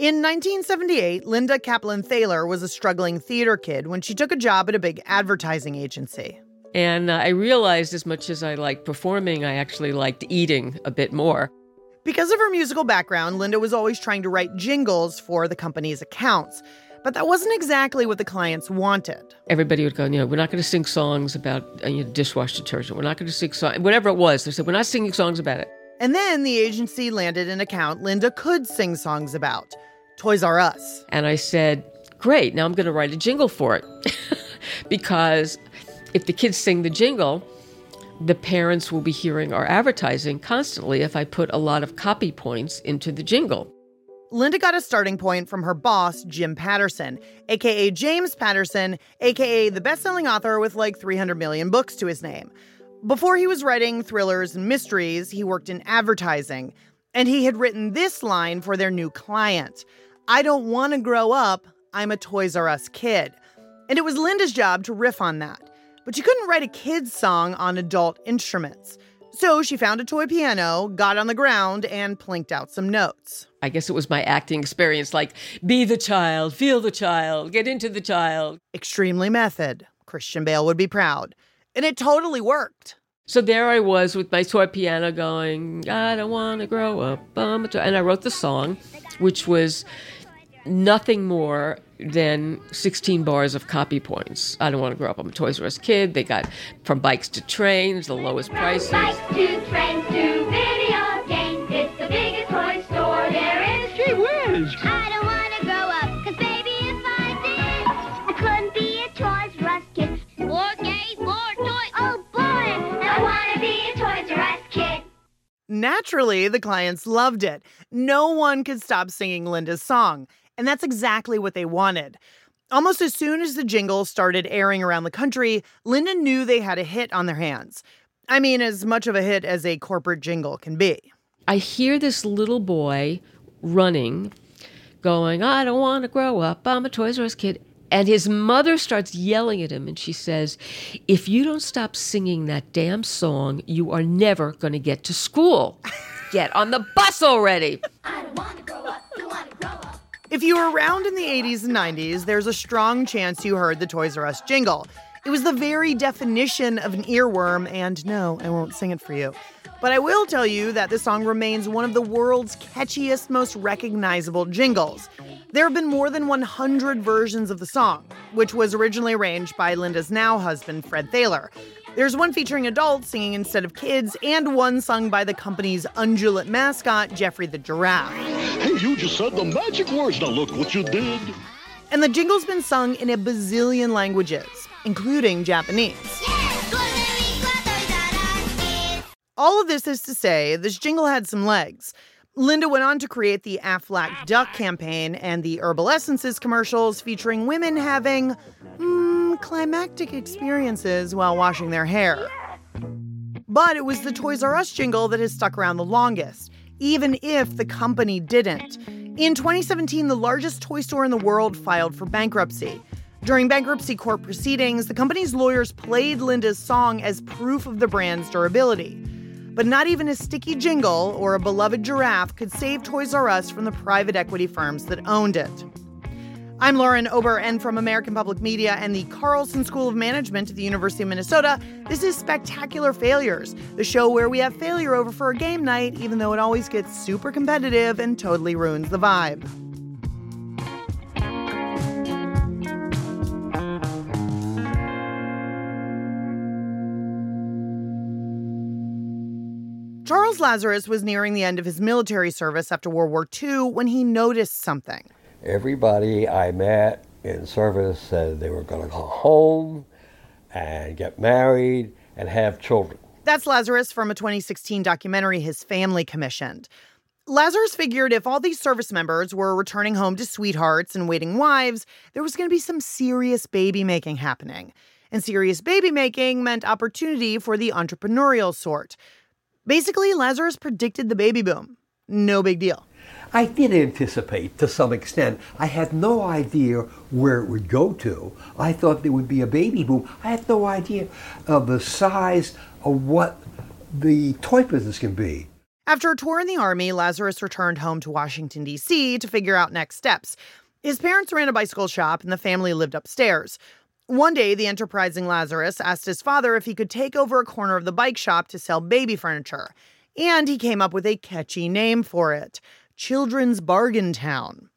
In 1978, Linda Kaplan Thaler was a struggling theater kid when she took a job at a big advertising agency. And uh, I realized as much as I liked performing, I actually liked eating a bit more. Because of her musical background, Linda was always trying to write jingles for the company's accounts. But that wasn't exactly what the clients wanted. Everybody would go, you know, we're not going to sing songs about uh, you know, dishwash detergent. We're not going to sing songs, whatever it was. They said, we're not singing songs about it. And then the agency landed an account Linda could sing songs about Toys R Us. And I said, great, now I'm going to write a jingle for it. because if the kids sing the jingle, the parents will be hearing our advertising constantly if I put a lot of copy points into the jingle. Linda got a starting point from her boss, Jim Patterson, aka James Patterson, aka the best selling author with like 300 million books to his name. Before he was writing thrillers and mysteries, he worked in advertising, and he had written this line for their new client I don't want to grow up, I'm a Toys R Us kid. And it was Linda's job to riff on that. But she couldn't write a kid's song on adult instruments. So she found a toy piano, got on the ground, and plinked out some notes. I guess it was my acting experience like, be the child, feel the child, get into the child. Extremely method. Christian Bale would be proud. And it totally worked. So there I was with my toy piano going, I don't want to grow up. And I wrote the song, which was nothing more than 16 bars of copy points. I don't want to grow up. I'm a Toys R Us kid. They got from bikes to trains, the lowest prices. Bikes to trains to video games. It's the biggest toy store there is. Gee whiz! I don't want to grow up, cause baby, if I did, I couldn't be a Toys R Us kid. More games, more toys. Oh boy, I want to be a Toys R Us kid. Naturally, the clients loved it. No one could stop singing Linda's song. And that's exactly what they wanted. Almost as soon as the jingle started airing around the country, Linda knew they had a hit on their hands. I mean, as much of a hit as a corporate jingle can be. I hear this little boy running, going, I don't want to grow up. I'm a Toys R Us kid. And his mother starts yelling at him, and she says, If you don't stop singing that damn song, you are never going to get to school. Get on the bus already. I don't want to grow up, you want to grow up. If you were around in the 80s and 90s, there's a strong chance you heard the Toys R Us jingle. It was the very definition of an earworm, and no, I won't sing it for you. But I will tell you that this song remains one of the world's catchiest, most recognizable jingles. There have been more than 100 versions of the song, which was originally arranged by Linda's now husband, Fred Thaler. There's one featuring adults singing instead of kids, and one sung by the company's ungulate mascot, Geoffrey the Giraffe. Hey, you just said the magic words. Now look what you did. And the jingle's been sung in a bazillion languages, including Japanese. All of this is to say, this jingle had some legs. Linda went on to create the Aflac Duck campaign and the Herbal Essences commercials featuring women having mm, climactic experiences while washing their hair. But it was the Toys R Us jingle that has stuck around the longest, even if the company didn't. In 2017, the largest toy store in the world filed for bankruptcy. During bankruptcy court proceedings, the company's lawyers played Linda's song as proof of the brand's durability. But not even a sticky jingle or a beloved giraffe could save Toys R Us from the private equity firms that owned it. I'm Lauren Ober, and from American Public Media and the Carlson School of Management at the University of Minnesota, this is Spectacular Failures, the show where we have failure over for a game night, even though it always gets super competitive and totally ruins the vibe. Charles Lazarus was nearing the end of his military service after World War II when he noticed something. Everybody I met in service said they were going to go home and get married and have children. That's Lazarus from a 2016 documentary his family commissioned. Lazarus figured if all these service members were returning home to sweethearts and waiting wives, there was going to be some serious baby making happening. and serious baby making meant opportunity for the entrepreneurial sort. Basically, Lazarus predicted the baby boom. No big deal. I did anticipate to some extent. I had no idea where it would go to. I thought there would be a baby boom. I had no idea of the size of what the toy business can be. After a tour in the Army, Lazarus returned home to Washington, D.C. to figure out next steps. His parents ran a bicycle shop and the family lived upstairs. One day, the enterprising Lazarus asked his father if he could take over a corner of the bike shop to sell baby furniture. And he came up with a catchy name for it Children's Bargain Town.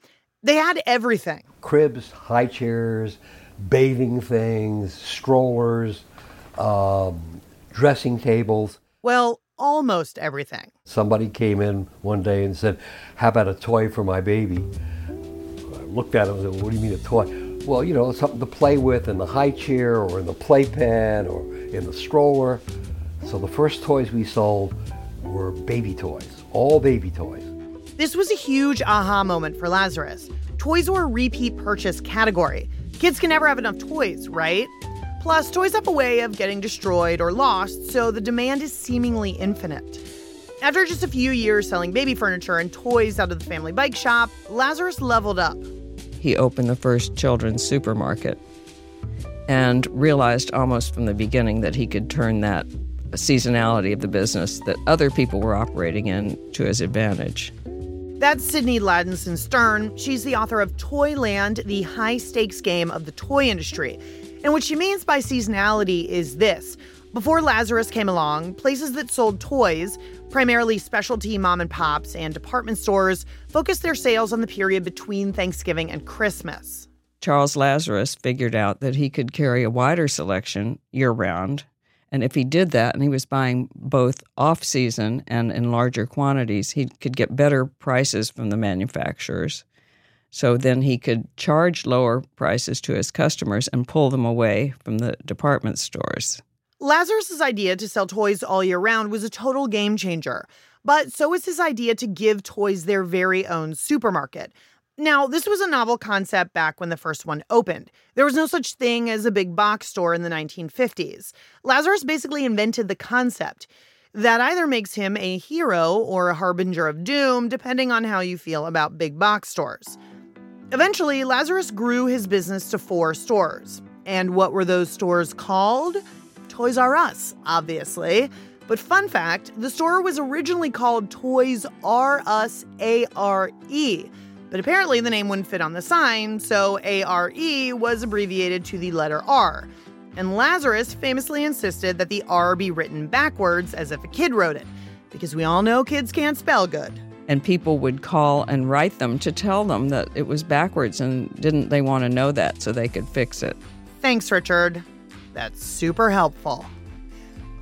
They had everything Cribs, high chairs, bathing things, strollers, um, dressing tables. well, almost everything. Somebody came in one day and said, How about a toy for my baby? I looked at him and said, What do you mean a toy? Well, you know, something to play with in the high chair or in the playpen or in the stroller. So the first toys we sold were baby toys, all baby toys. This was a huge aha moment for Lazarus. Toys were a repeat purchase category. Kids can never have enough toys, right? Plus, toys have a way of getting destroyed or lost, so the demand is seemingly infinite. After just a few years selling baby furniture and toys out of the family bike shop, Lazarus leveled up. he opened the first children's supermarket and realized almost from the beginning that he could turn that seasonality of the business that other people were operating in to his advantage. That's Sydney Ladensohn Stern. She's the author of Toyland, the high stakes game of the toy industry. And what she means by seasonality is this. Before Lazarus came along, places that sold toys, primarily specialty mom and pops and department stores, focused their sales on the period between Thanksgiving and Christmas. Charles Lazarus figured out that he could carry a wider selection year round. And if he did that and he was buying both off season and in larger quantities, he could get better prices from the manufacturers. So then he could charge lower prices to his customers and pull them away from the department stores. Lazarus's idea to sell toys all year round was a total game changer. But so was his idea to give toys their very own supermarket. Now, this was a novel concept back when the first one opened. There was no such thing as a big box store in the 1950s. Lazarus basically invented the concept. That either makes him a hero or a harbinger of doom, depending on how you feel about big box stores. Eventually, Lazarus grew his business to four stores. And what were those stores called? Toys R Us, obviously. But fun fact the store was originally called Toys R Us ARE. But apparently the name wouldn't fit on the sign, so ARE was abbreviated to the letter R. And Lazarus famously insisted that the R be written backwards as if a kid wrote it, because we all know kids can't spell good. And people would call and write them to tell them that it was backwards and didn't they want to know that so they could fix it. Thanks, Richard. That's super helpful.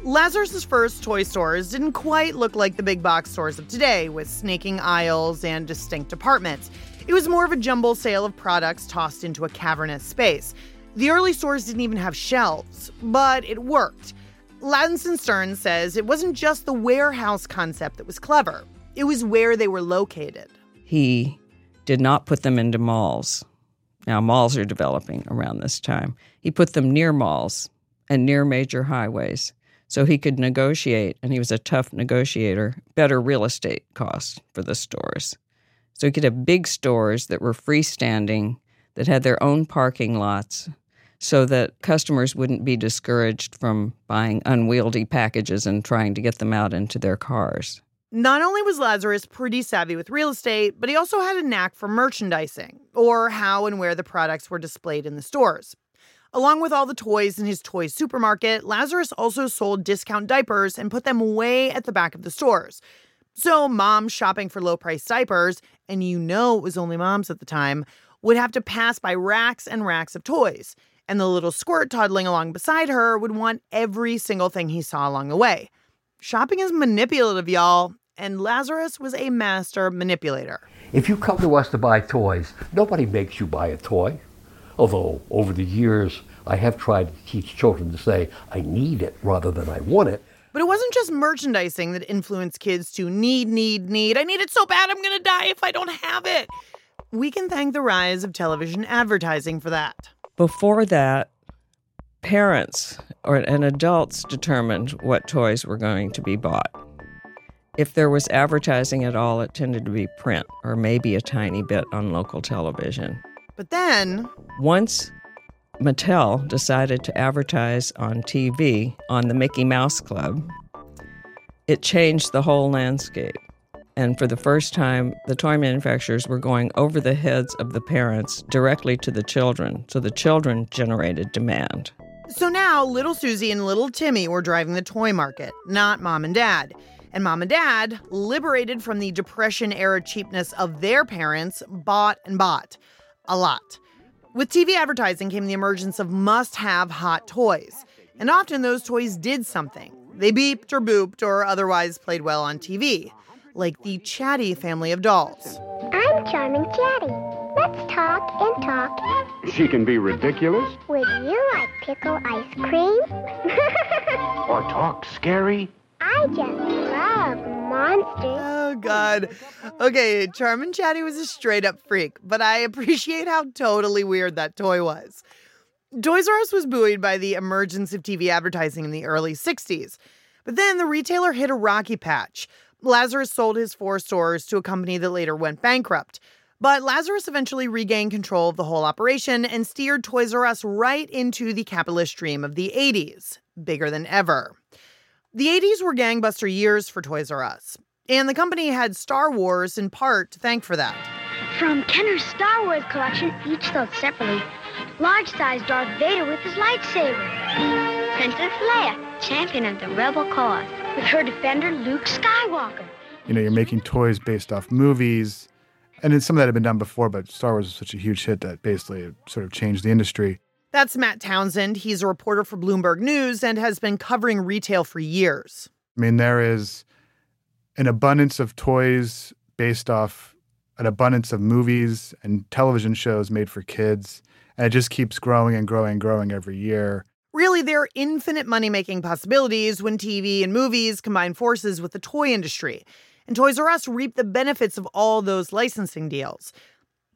Lazarus's first toy stores didn't quite look like the big box stores of today, with snaking aisles and distinct departments. It was more of a jumble sale of products tossed into a cavernous space. The early stores didn't even have shelves, but it worked. Ladensohn Stern says it wasn't just the warehouse concept that was clever, it was where they were located. He did not put them into malls. Now, malls are developing around this time. He put them near malls and near major highways so he could negotiate, and he was a tough negotiator, better real estate costs for the stores. So he could have big stores that were freestanding, that had their own parking lots, so that customers wouldn't be discouraged from buying unwieldy packages and trying to get them out into their cars. Not only was Lazarus pretty savvy with real estate, but he also had a knack for merchandising, or how and where the products were displayed in the stores. Along with all the toys in his toy supermarket, Lazarus also sold discount diapers and put them way at the back of the stores. So, moms shopping for low priced diapers, and you know it was only moms at the time, would have to pass by racks and racks of toys. And the little squirt toddling along beside her would want every single thing he saw along the way. Shopping is manipulative, y'all, and Lazarus was a master manipulator. If you come to us to buy toys, nobody makes you buy a toy. Although, over the years, I have tried to teach children to say, I need it rather than I want it. But it wasn't just merchandising that influenced kids to need, need, need. I need it so bad I'm going to die if I don't have it. We can thank the rise of television advertising for that. Before that, parents or and adults determined what toys were going to be bought. If there was advertising at all, it tended to be print or maybe a tiny bit on local television. But then, Once Mattel decided to advertise on TV on the Mickey Mouse Club, it changed the whole landscape. And for the first time, the toy manufacturers were going over the heads of the parents directly to the children. So the children generated demand. so now little Susie and little Timmy were driving the toy market, not mom and dad. And mom and dad, liberated from the Depression era cheapness of their parents, bought and bought. A lot. With TV advertising came the emergence of must have hot toys. And often those toys did something. They beeped or booped or otherwise played well on TV, like the Chatty family of dolls. I'm Charming Chatty. Let's talk and talk. She can be ridiculous Would you like pickle ice cream? or talk scary. I just love monsters. Oh, God. Okay, Charmin Chatty was a straight up freak, but I appreciate how totally weird that toy was. Toys R Us was buoyed by the emergence of TV advertising in the early 60s. But then the retailer hit a rocky patch. Lazarus sold his four stores to a company that later went bankrupt. But Lazarus eventually regained control of the whole operation and steered Toys R Us right into the capitalist dream of the 80s, bigger than ever. The 80s were gangbuster years for Toys R Us, and the company had Star Wars in part to thank for that. From Kenner's Star Wars collection, each sold separately. Large size Darth Vader with his lightsaber. Princess Leia, champion of the rebel cause, with her defender Luke Skywalker. you know, you're making toys based off movies. And it's some of that had been done before, but Star Wars was such a huge hit that basically it sort of changed the industry. That's Matt Townsend. He's a reporter for Bloomberg News and has been covering retail for years. I mean, there is an abundance of toys based off an abundance of movies and television shows made for kids. And it just keeps growing and growing and growing every year. Really, there are infinite money making possibilities when TV and movies combine forces with the toy industry. And Toys R Us reaped the benefits of all those licensing deals.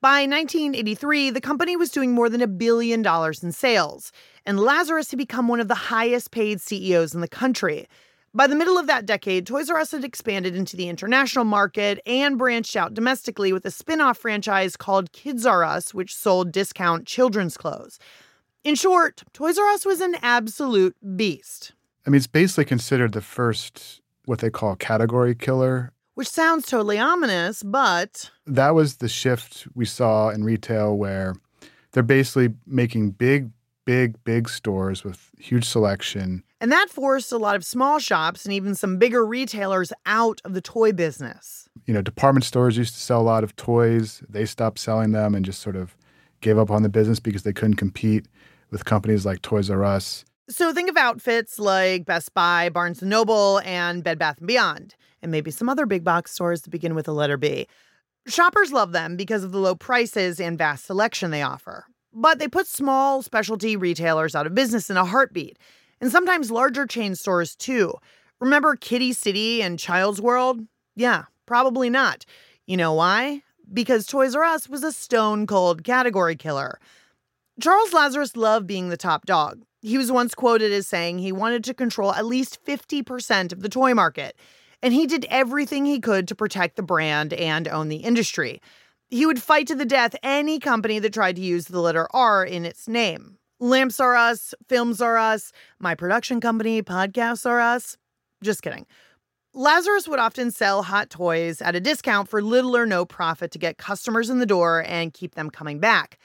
By 1983, the company was doing more than a billion dollars in sales, and Lazarus had become one of the highest paid CEOs in the country. By the middle of that decade, Toys R Us had expanded into the international market and branched out domestically with a spin off franchise called Kids R Us, which sold discount children's clothes. In short, Toys R Us was an absolute beast, I mean, it's basically considered the first, what they call category killer. Which sounds totally ominous, but That was the shift we saw in retail where they're basically making big, big, big stores with huge selection. and that forced a lot of small shops and even some bigger retailers out of the toy business. You know, department stores used to sell a lot of toys. They stopped selling them and just sort of gave up on the business because they couldn't compete with companies like Toys R Us. So think of outfits like Best Buy, Barnes & Noble, and Bed Bath & Beyond, and maybe some other big box stores that begin with the letter B. Shoppers love them because of the low prices and vast selection they offer. But they put small specialty retailers out of business in a heartbeat, and sometimes larger chain stores too. Remember Kiddie City and Child's World? Yeah, probably not. You know why? Because Toys R Us was a stone cold category killer. Charles Lazarus loved being the top dog. He was once quoted as saying he wanted to control at least 50% of the toy market, and he did everything he could to protect the brand and own the industry. He would fight to the death any company that tried to use the letter R in its name. Lamps are us, films are us, my production company, podcasts are us. Just kidding. Lazarus would often sell hot toys at a discount for little or no profit to get customers in the door and keep them coming back.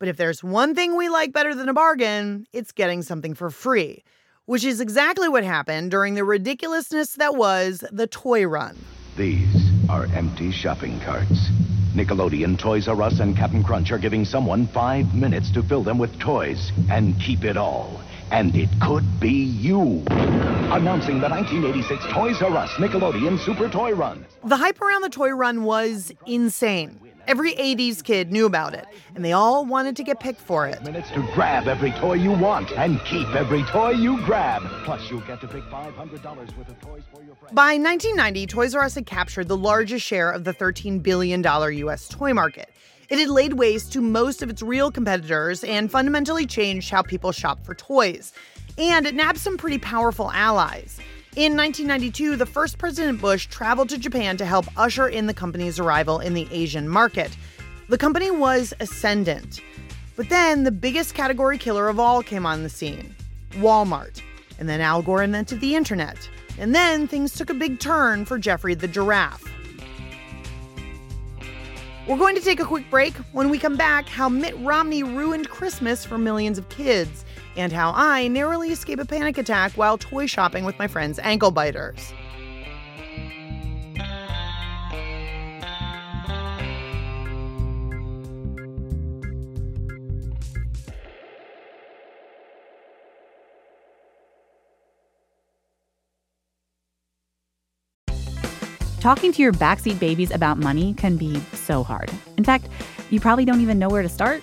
But if there's one thing we like better than a bargain, it's getting something for free, which is exactly what happened during the ridiculousness that was the toy run. These are empty shopping carts. Nickelodeon, Toys R Us, and Captain Crunch are giving someone five minutes to fill them with toys and keep it all. And it could be you. Announcing the 1986 Toys R Us Nickelodeon Super Toy Run. The hype around the toy run was insane. Every 80s kid knew about it, and they all wanted to get picked for it. Minutes to grab every toy you want and keep every toy you grab. Plus, you'll get to pick $500 worth of toys for your friends. By 1990, Toys R Us had captured the largest share of the $13 billion US toy market. It had laid waste to most of its real competitors and fundamentally changed how people shop for toys. And it nabbed some pretty powerful allies. In 1992, the first President Bush traveled to Japan to help usher in the company's arrival in the Asian market. The company was ascendant. But then the biggest category killer of all came on the scene Walmart. And then Al Gore invented the internet. And then things took a big turn for Geoffrey the giraffe. We're going to take a quick break. When we come back, how Mitt Romney ruined Christmas for millions of kids, and how I narrowly escape a panic attack while toy shopping with my friends ankle biters. Talking to your backseat babies about money can be so hard. In fact, you probably don't even know where to start.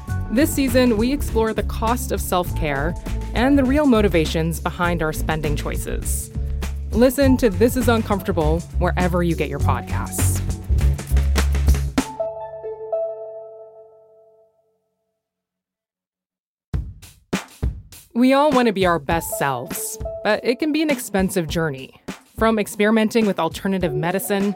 This season, we explore the cost of self care and the real motivations behind our spending choices. Listen to This Is Uncomfortable wherever you get your podcasts. We all want to be our best selves, but it can be an expensive journey. From experimenting with alternative medicine,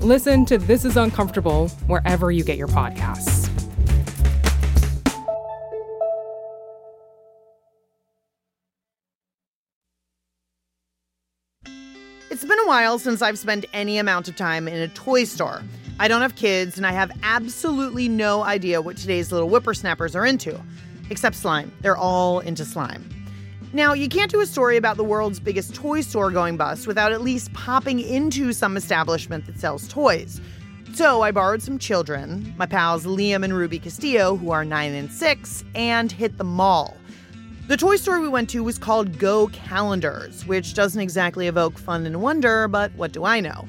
Listen to This Is Uncomfortable wherever you get your podcasts. It's been a while since I've spent any amount of time in a toy store. I don't have kids, and I have absolutely no idea what today's little whippersnappers are into, except slime. They're all into slime. Now, you can't do a story about the world's biggest toy store going bust without at least popping into some establishment that sells toys. So I borrowed some children, my pals Liam and Ruby Castillo, who are nine and six, and hit the mall. The toy store we went to was called Go Calendars, which doesn't exactly evoke fun and wonder, but what do I know?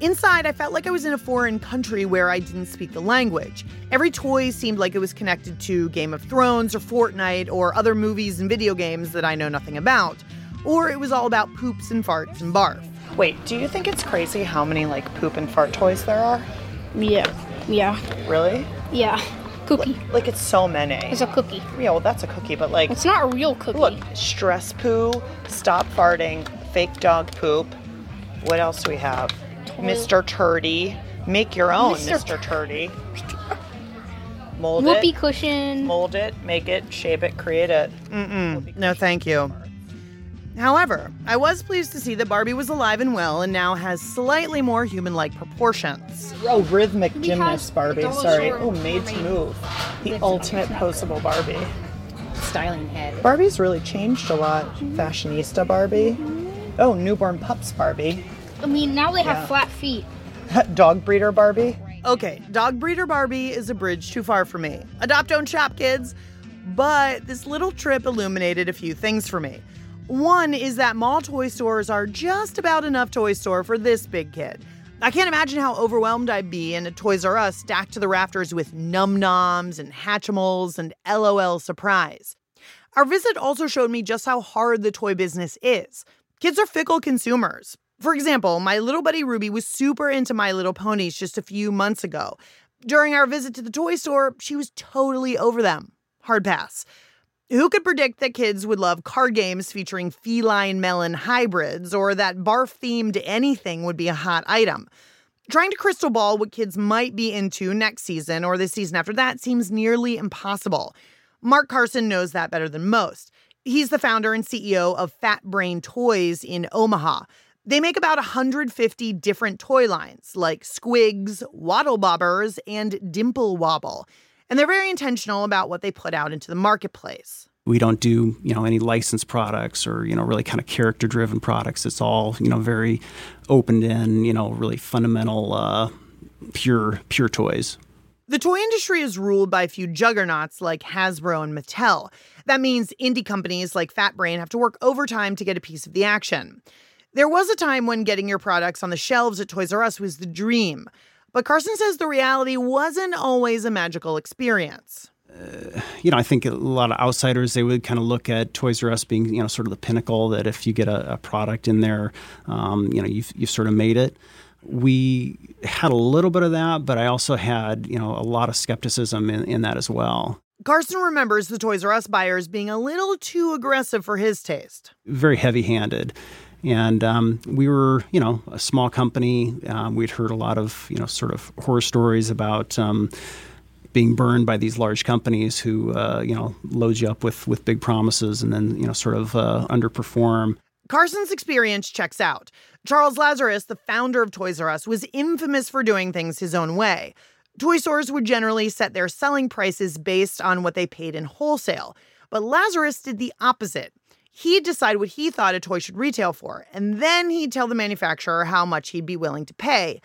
Inside, I felt like I was in a foreign country where I didn't speak the language. Every toy seemed like it was connected to Game of Thrones or Fortnite or other movies and video games that I know nothing about. Or it was all about poops and farts and barf. Wait, do you think it's crazy how many like poop and fart toys there are? Yeah. Yeah. Really? Yeah. Cookie. Like it's so many. It's a cookie. Yeah, well, that's a cookie, but like. It's not a real cookie. Look, stress poo, stop farting, fake dog poop. What else do we have? Mr. Turdy. Make your own, Mr. Mr. Turdy. Mold Whoopee it. cushion. Mold it, make it, shape it, create it. Mm-mm. No, thank you. However, I was pleased to see that Barbie was alive and well and now has slightly more human like proportions. Oh, rhythmic gymnast Barbie. Sorry. Oh, made to move. The ultimate posable Barbie. styling head. Barbie's really changed a lot. Fashionista Barbie. Oh, newborn pups Barbie. I mean, now they have Yeah. flat feet. Dog breeder Barbie. Okay, dog breeder Barbie is a bridge too far for me. Adopt, don't shop, kids. But this little trip illuminated a few things for me. One is that mall toy stores are just about enough toy store for this big kid. I can't imagine how overwhelmed I'd be in a Toys R Us stacked to the rafters with num noms and Hatchimals and LOL surprise. Our visit also showed me just how hard the toy business is. Kids are fickle consumers. For example, my little buddy Ruby was super into My Little Ponies just a few months ago. During our visit to the toy store, she was totally over them. Hard pass. Who could predict that kids would love card games featuring feline melon hybrids or that barf themed anything would be a hot item? Trying to crystal ball what kids might be into next season or the season after that seems nearly impossible. Mark Carson knows that better than most. He's the founder and CEO of Fat Brain Toys in Omaha. They make about 150 different toy lines like Squigz, Waddle Bobbers, and Dimple Wobble. And they're very intentional about what they put out into the marketplace. We don't do, you know, any licensed products or, you know, really kind of character driven products. It's all, you know, very open in, you know, really fundamental, uh, pure, pure toys. The toy industry is ruled by a few juggernauts like Hasbro and Mattel. That means indie companies like Fat Brain have to work overtime to get a piece of the action. There was a time when getting your products on the shelves at Toys R Us was the dream. But Carson says the reality wasn't always a magical experience. you know, I think a lot of outsiders they would kind of look at Toys R Us being you know sort of the pinnacle that if you get a, a product in there, um, you know, you've you've sort of made it. We had a little bit of that, but I also had you know a lot of skepticism in, in that as well. Carson remembers the Toys R Us buyers being a little too aggressive for his taste. Very heavy-handed. And um, we were, you know, a small company. Um, we'd heard a lot of, you know, sort of horror stories about um, being burned by these large companies who, uh, you know, load you up with with big promises and then, you know, sort of uh, underperform. Carson's experience checks out. Charles Lazarus, the founder of Toys R Us, was infamous for doing things his own way. Toy stores would generally set their selling prices based on what they paid in wholesale, but Lazarus did the opposite. He'd decide what he thought a toy should retail for, and then he'd tell the manufacturer how much he'd be willing to pay.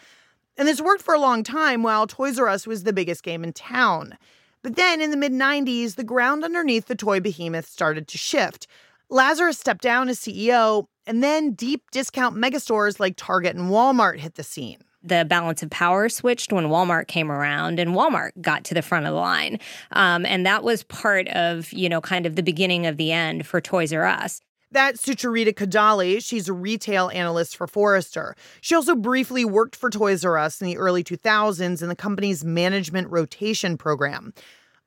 And this worked for a long time while Toys R Us was the biggest game in town. But then in the mid 90s, the ground underneath the toy behemoth started to shift. Lazarus stepped down as CEO, and then deep discount megastores like Target and Walmart hit the scene. The balance of power switched when Walmart came around and Walmart got to the front of the line. Um, and that was part of, you know, kind of the beginning of the end for Toys R Us. That's Sucharita Kodali. She's a retail analyst for Forrester. She also briefly worked for Toys R Us in the early 2000s in the company's management rotation program.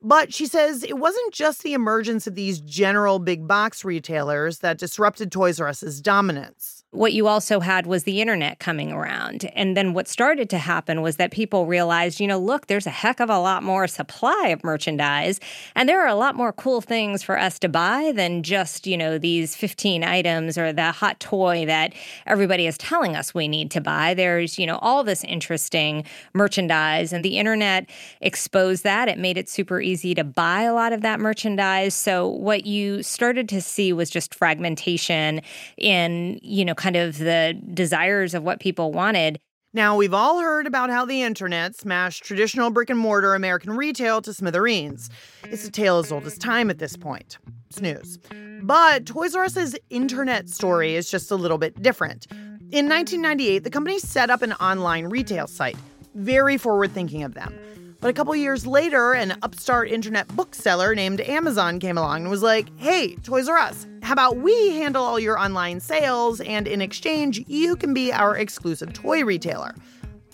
But she says it wasn't just the emergence of these general big box retailers that disrupted Toys R Us's dominance. What you also had was the internet coming around. And then what started to happen was that people realized, you know, look, there's a heck of a lot more supply of merchandise. And there are a lot more cool things for us to buy than just, you know, these 15 items or the hot toy that everybody is telling us we need to buy. There's, you know, all this interesting merchandise. And the internet exposed that. It made it super easy to buy a lot of that merchandise. So what you started to see was just fragmentation in, you know, kind of the desires of what people wanted. Now, we've all heard about how the internet smashed traditional brick and mortar American retail to smithereens. It's a tale as old as time at this point. Snooze. But Toys R Us's internet story is just a little bit different. In 1998, the company set up an online retail site. Very forward thinking of them. But a couple years later, an upstart internet bookseller named Amazon came along and was like, hey, Toys R Us, how about we handle all your online sales and in exchange, you can be our exclusive toy retailer?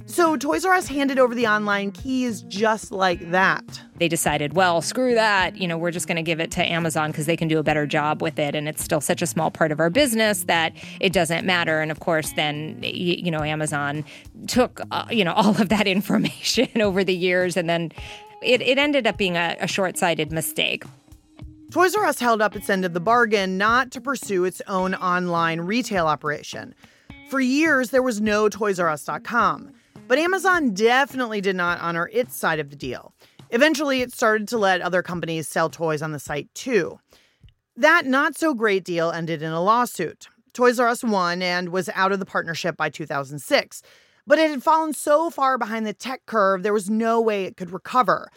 So Toys R Us handed over the online keys just like that. They decided, well, screw that. You know, we're just going to give it to Amazon because they can do a better job with it. And it's still such a small part of our business that it doesn't matter. And of course, then, you know, Amazon took, uh, you know, all of that information over the years. And then it, it ended up being a, a short sighted mistake. Toys R Us held up its end of the bargain not to pursue its own online retail operation. For years, there was no ToysRUs.com. But Amazon definitely did not honor its side of the deal. Eventually, it started to let other companies sell toys on the site too. That not so great deal ended in a lawsuit. Toys R Us won and was out of the partnership by 2006. But it had fallen so far behind the tech curve, there was no way it could recover.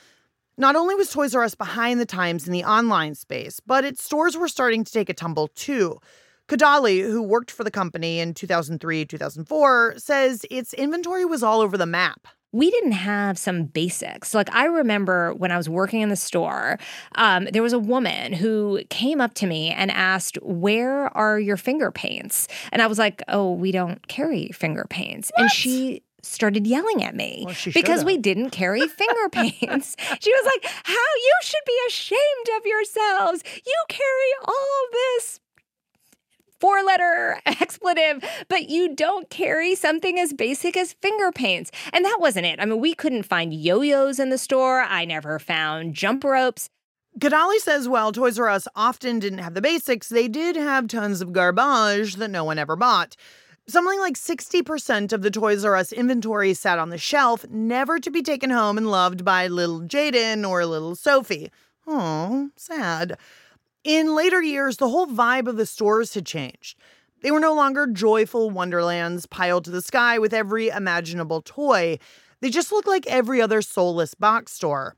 Not only was Toys R Us behind the times in the online space, but its stores were starting to take a tumble too. Kodali, who worked for the company in 2003 2004, says its inventory was all over the map we didn't have some basics. Like I remember when I was working in the store, um, there was a woman who came up to me and asked, "Where are your finger paints?" And I was like, "Oh, we don't carry finger paints." And she started yelling at me well, because we didn't carry finger paints. she was like, "How you should be ashamed of yourselves. You carry all this four letter expletive, but you don't carry something as basic as finger paints. And that wasn't it. I mean, we couldn't find yo yo's in the store. I never found jump ropes. Kodali says while Toys R Us often didn't have the basics, they did have tons of garbage that no one ever bought. Something like 60% of the Toys R Us inventory sat on the shelf, never to be taken home and loved by little Jaden or little Sophie. Oh, sad. In later years, the whole vibe of the stores had changed. They were no longer joyful wonderlands piled to the sky with every imaginable toy. They just looked like every other soulless box store.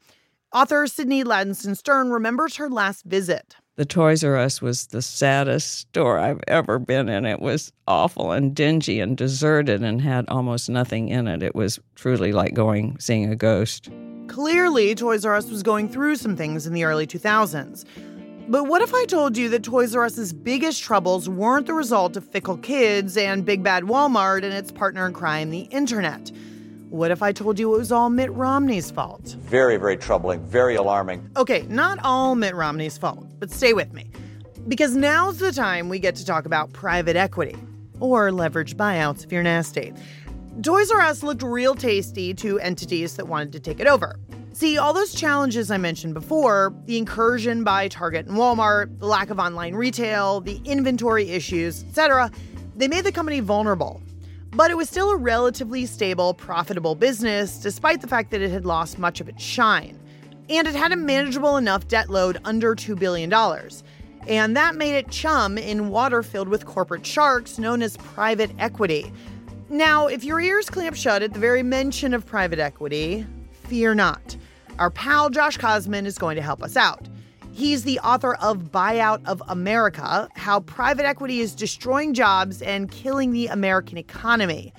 Author Sydney Ladensohn Stern remembers her last visit. The Toys R Us was the saddest store I've ever been in. It was awful and dingy and deserted and had almost nothing in it. It was truly like going seeing a ghost. Clearly, Toys R Us was going through some things in the early 2000s. But what if I told you that Toys R Us's biggest troubles weren't the result of fickle kids and Big Bad Walmart and its partner in crime, the internet? What if I told you it was all Mitt Romney's fault? Very, very troubling, very alarming. Okay, not all Mitt Romney's fault, but stay with me. Because now's the time we get to talk about private equity, or leveraged buyouts if you're nasty. Toys R Us looked real tasty to entities that wanted to take it over. See, all those challenges I mentioned before the incursion by Target and Walmart, the lack of online retail, the inventory issues, etc. they made the company vulnerable. But it was still a relatively stable, profitable business, despite the fact that it had lost much of its shine. And it had a manageable enough debt load under $2 billion. And that made it chum in water filled with corporate sharks known as private equity. Now, if your ears clamp shut at the very mention of private equity, fear not. Our pal Josh Kosman is going to help us out. He's the author of Buyout of America How Private Equity is Destroying Jobs and Killing the American Economy.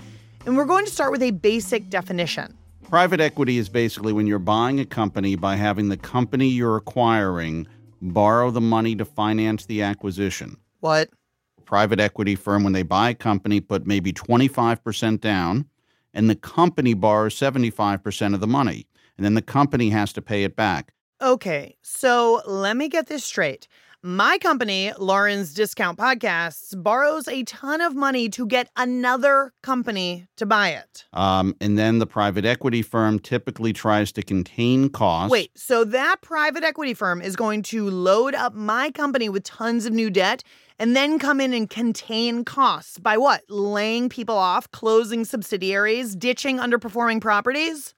And we're going to start with a basic definition. Private equity is basically when you're buying a company by having the company you're acquiring borrow the money to finance the acquisition. What? Private equity firm, when they buy a company, put maybe 25% down, and the company borrows 75% of the money and then the company has to pay it back. Okay, so let me get this straight. My company, Lauren's Discount Podcasts, borrows a ton of money to get another company to buy it. Um, and then the private equity firm typically tries to contain costs. Wait, so that private equity firm is going to load up my company with tons of new debt and then come in and contain costs by what? Laying people off, closing subsidiaries, ditching underperforming properties?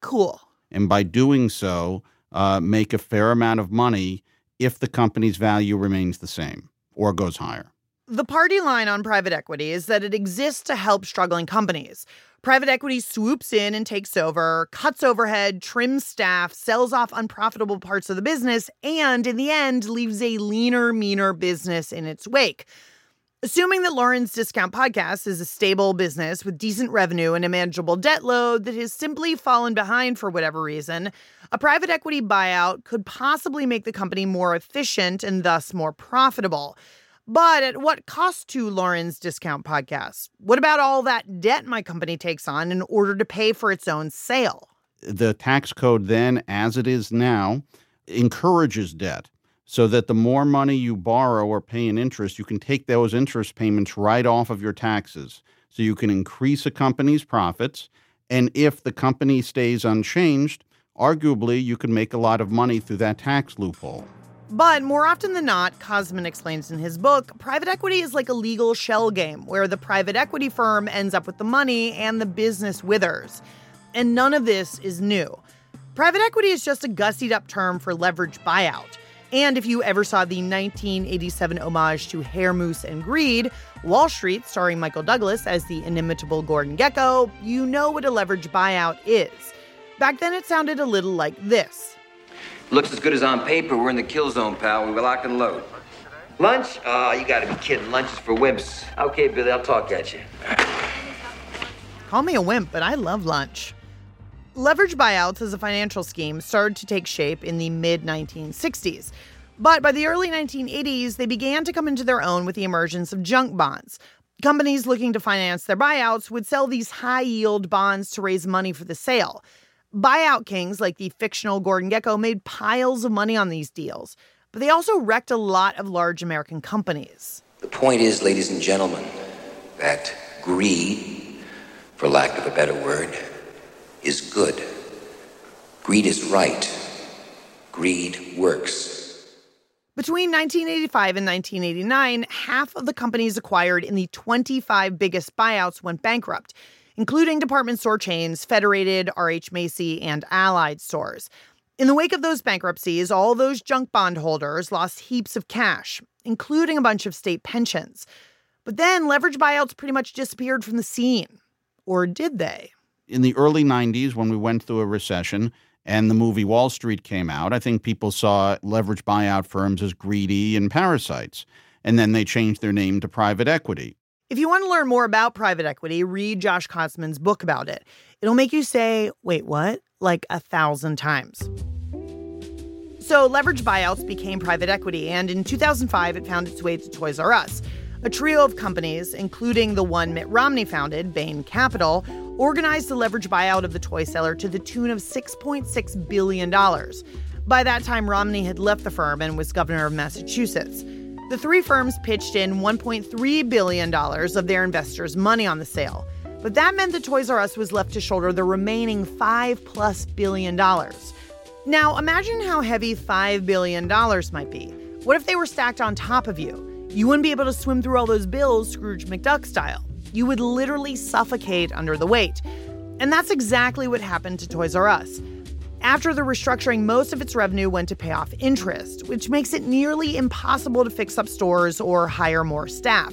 Cool and by doing so, uh, make a fair amount of money if the company's value remains the same or goes higher. The party line on private equity is that it exists to help struggling companies. Private equity swoops in and takes over, cuts overhead, trims staff, sells off unprofitable parts of the business, and in the end, leaves a leaner, meaner business in its wake. Assuming that Lauren's Discount Podcast is a stable business with decent revenue and a manageable debt load that has simply fallen behind for whatever reason, a private equity buyout could possibly make the company more efficient and thus more profitable. But at what cost to Lauren's Discount Podcast? What about all that debt my company takes on in order to pay for its own sale? The tax code, then, as it is now, encourages debt so that the more money you borrow or pay in interest, you can take those interest payments right off of your taxes. So you can increase a company's profits. And if the company stays unchanged, arguably you can make a lot of money through that tax loophole. But more often than not, Kosman explains in his book, private equity is like a legal shell game where the private equity firm ends up with the money and the business withers. And none of this is new. Private equity is just a gussied up term for leverage buyout. And if you ever saw the 1987 homage to Hair Mousse and Greed, Wall Street, starring Michael Douglas as the inimitable Gordon Gekko, you know what a leverage buyout is. Back then, it sounded a little like this. Looks as good as on paper. We're in the kill zone, pal. We were lock and load. Lunch? Oh, you gotta be kidding. Lunch is for wimps. Okay, Billy, I'll talk at you. Call me a wimp, but I love lunch. Leverage buyouts as a financial scheme started to take shape in the mid 1960s. But by the early 1980s, they began to come into their own with the emergence of junk bonds. Companies looking to finance their buyouts would sell these high yield bonds to raise money for the sale. Buyout kings like the fictional Gordon Gekko made piles of money on these deals, but they also wrecked a lot of large American companies. The point is, ladies and gentlemen, that greed, for lack of a better word, is good. Greed is right. Greed works. Between 1985 and 1989, half of the companies acquired in the 25 biggest buyouts went bankrupt, including department store chains Federated, RH Macy, and Allied stores. In the wake of those bankruptcies, all those junk bond holders lost heaps of cash, including a bunch of state pensions. But then leverage buyouts pretty much disappeared from the scene. Or did they? In the early 90s, when we went through a recession, and the movie Wall Street came out, I think people saw leverage buyout firms as greedy and parasites. And then they changed their name to private equity. If you want to learn more about private equity, read Josh Kosman's book about it. It'll make you say, wait, what? Like a thousand times. So, leverage buyouts became private equity, and in 2005, it found its way to Toys R Us. A trio of companies, including the one Mitt Romney founded, Bain Capital, organized the leverage buyout of the toy seller to the tune of $6.6 billion. By that time, Romney had left the firm and was governor of Massachusetts. The three firms pitched in $1.3 billion of their investors' money on the sale. But that meant that Toys R Us was left to shoulder the remaining five plus billion dollars. Now, imagine how heavy $5 billion might be. What if they were stacked on top of you? You wouldn't be able to swim through all those bills Scrooge McDuck style. You would literally suffocate under the weight. And that's exactly what happened to Toys R Us. After the restructuring, most of its revenue went to pay off interest, which makes it nearly impossible to fix up stores or hire more staff.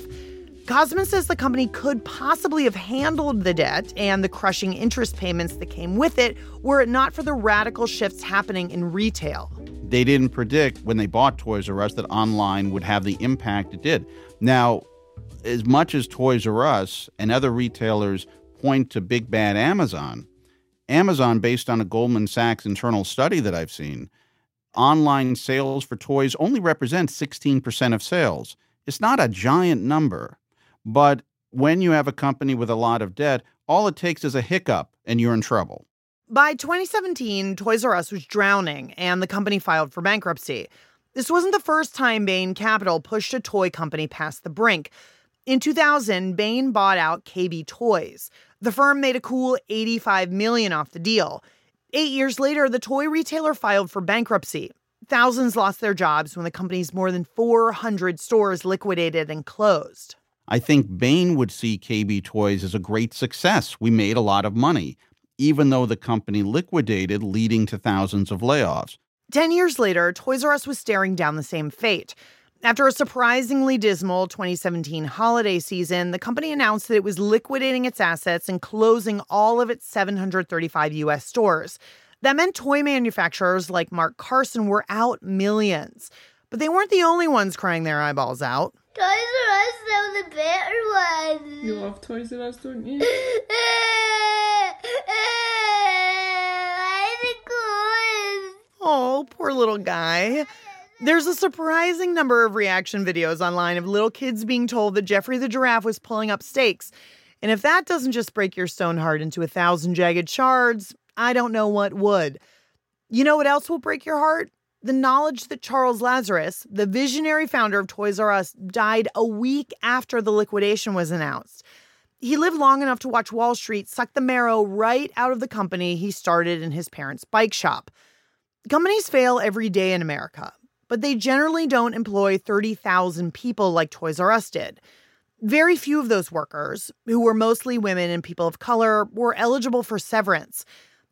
Kosman says the company could possibly have handled the debt and the crushing interest payments that came with it were it not for the radical shifts happening in retail. They didn't predict when they bought Toys R Us that online would have the impact it did. Now, as much as Toys R Us and other retailers point to big bad Amazon, Amazon, based on a Goldman Sachs internal study that I've seen, online sales for toys only represent 16% of sales. It's not a giant number, but when you have a company with a lot of debt, all it takes is a hiccup and you're in trouble. By 2017, Toys R Us was drowning and the company filed for bankruptcy. This wasn't the first time Bain Capital pushed a toy company past the brink. In 2000, Bain bought out KB Toys. The firm made a cool 85 million off the deal. 8 years later, the toy retailer filed for bankruptcy. Thousands lost their jobs when the company's more than 400 stores liquidated and closed. I think Bain would see KB Toys as a great success. We made a lot of money even though the company liquidated, leading to thousands of layoffs. Ten years later, Toys R Us was staring down the same fate. After a surprisingly dismal 2017 holiday season, the company announced that it was liquidating its assets and closing all of its 735 US stores. That meant toy manufacturers like Mark Carson were out millions. But they weren't the only ones crying their eyeballs out. Toys R Us are the better ones. You love Toys R Us, don't you? Oh, poor little guy. There's a surprising number of reaction videos online of little kids being told that Geoffrey the giraffe was pulling up stakes. And if that doesn't just break your stone heart into a thousand jagged shards, I don't know what would. You know what else will break your heart? The knowledge that Charles Lazarus, the visionary founder of Toys R Us, died a week after the liquidation was announced. He lived long enough to watch Wall Street suck the marrow right out of the company he started in his parents' bike shop. Companies fail every day in America, but they generally don't employ 30,000 people like Toys R Us did. Very few of those workers, who were mostly women and people of color, were eligible for severance.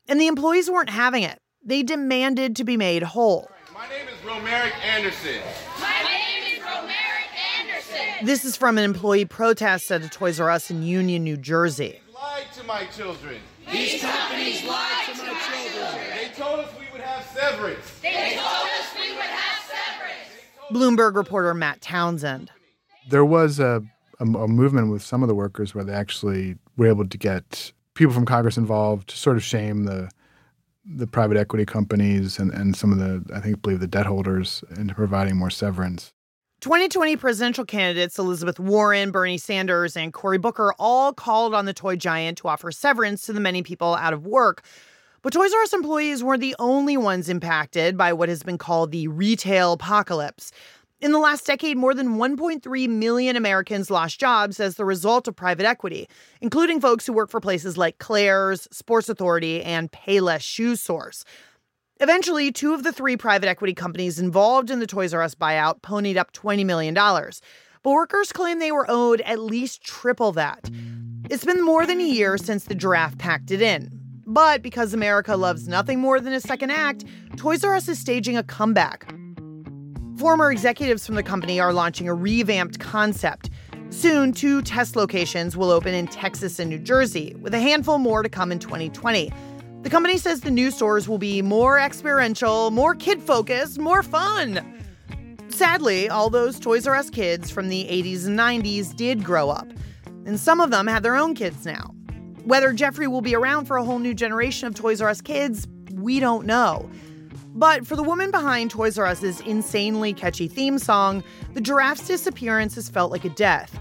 And the employees weren't having it. They demanded to be made whole. My name is Romeric Anderson. My name is Romeric Anderson. This is from an employee protest at a Toys R Us in Union, New Jersey. Lied to my children. These companies lied to my children. They told us we would have severance. They told us we would have severance. Bloomberg reporter Matt Townsend. There was a, a, a movement with some of the workers where they actually were able to get people from Congress involved to sort of shame the the private equity companies and, and some of the I think believe the debt holders into providing more severance. 2020 presidential candidates Elizabeth Warren, Bernie Sanders, and Cory Booker all called on the toy giant to offer severance to the many people out of work. But Toys R Us employees weren't the only ones impacted by what has been called the retail apocalypse. In the last decade, more than 1.3 million Americans lost jobs as the result of private equity, including folks who work for places like Claire's, Sports Authority, and Payless Shoe Source. Eventually, two of the three private equity companies involved in the Toys R Us buyout ponied up $20 million. But workers claim they were owed at least triple that. It's been more than a year since the giraffe packed it in. But because America loves nothing more than a second act, Toys R Us is staging a comeback. Former executives from the company are launching a revamped concept. Soon, two test locations will open in Texas and New Jersey, with a handful more to come in 2020. The company says the new stores will be more experiential, more kid focused, more fun. Sadly, all those Toys R Us kids from the 80s and 90s did grow up, and some of them have their own kids now. Whether Geoffrey will be around for a whole new generation of Toys R Us kids, we don't know. But for the woman behind Toys R Us's insanely catchy theme song, the giraffe's disappearance has felt like a death.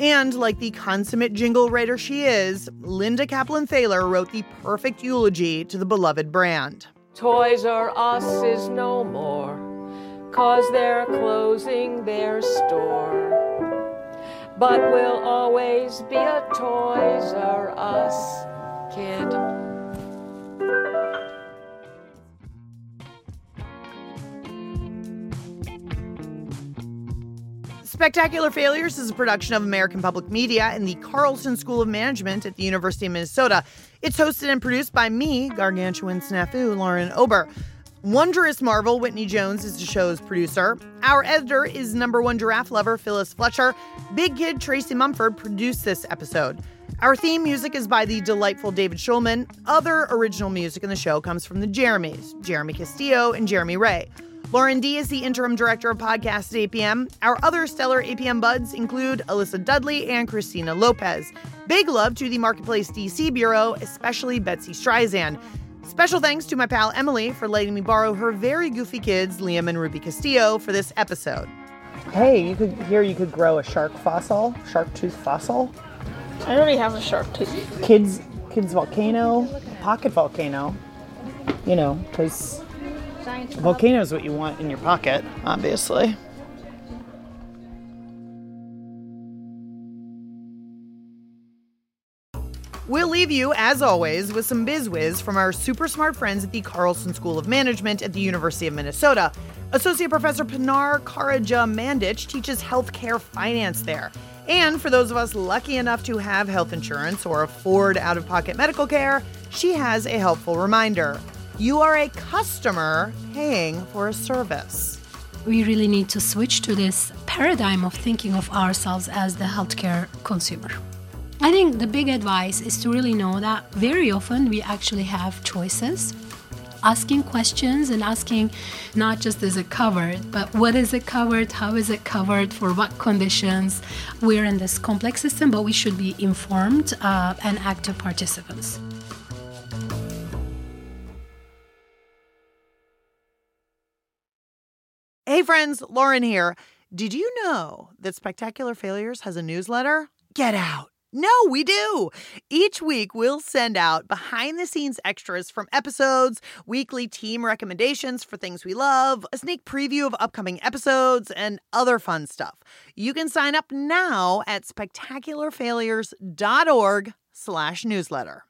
And like the consummate jingle writer she is, Linda Kaplan Thaler wrote the perfect eulogy to the beloved brand. Toys R Us is no more, cause they're closing their store. But we'll always be a Toys R Us kid. Spectacular Failures is a production of American Public Media and the Carlson School of Management at the University of Minnesota. It's hosted and produced by me, Gargantuan Snafu, Lauren Ober. Wondrous Marvel, Whitney Jones is the show's producer. Our editor is number one giraffe lover, Phyllis Fletcher. Big Kid Tracy Mumford produced this episode. Our theme music is by the delightful David Schulman. Other original music in the show comes from the Jeremys, Jeremy Castillo and Jeremy Ray. Lauren Dee is the interim director of podcasts at APM. Our other stellar APM buds include Alyssa Dudley and Christina Lopez. Big love to the Marketplace DC Bureau, especially Betsy Streisand. Special thanks to my pal Emily for letting me borrow her very goofy kids, Liam and Ruby Castillo, for this episode. Hey, you could here you could grow a shark fossil, shark tooth fossil. I already have a shark tooth. Kids kids volcano, pocket volcano. You know, because volcano is what you want in your pocket, obviously. We'll leave you, as always, with some bizwiz from our super smart friends at the Carlson School of Management at the University of Minnesota. Associate Professor Pinar Karaca Mandic teaches healthcare finance there. And for those of us lucky enough to have health insurance or afford out of pocket medical care, she has a helpful reminder. You are a customer paying for a service. We really need to switch to this paradigm of thinking of ourselves as the healthcare consumer. I think the big advice is to really know that very often we actually have choices. Asking questions and asking not just is it covered, but what is it covered, how is it covered, for what conditions. We're in this complex system, but we should be informed uh, and active participants. Hey friends, Lauren here. Did you know that Spectacular Failures has a newsletter? Get out. No, we do. Each week, we'll send out behind the scenes extras from episodes, weekly team recommendations for things we love, a sneak preview of upcoming episodes, and other fun stuff. You can sign up now at spectacularfailures.org slash newsletter.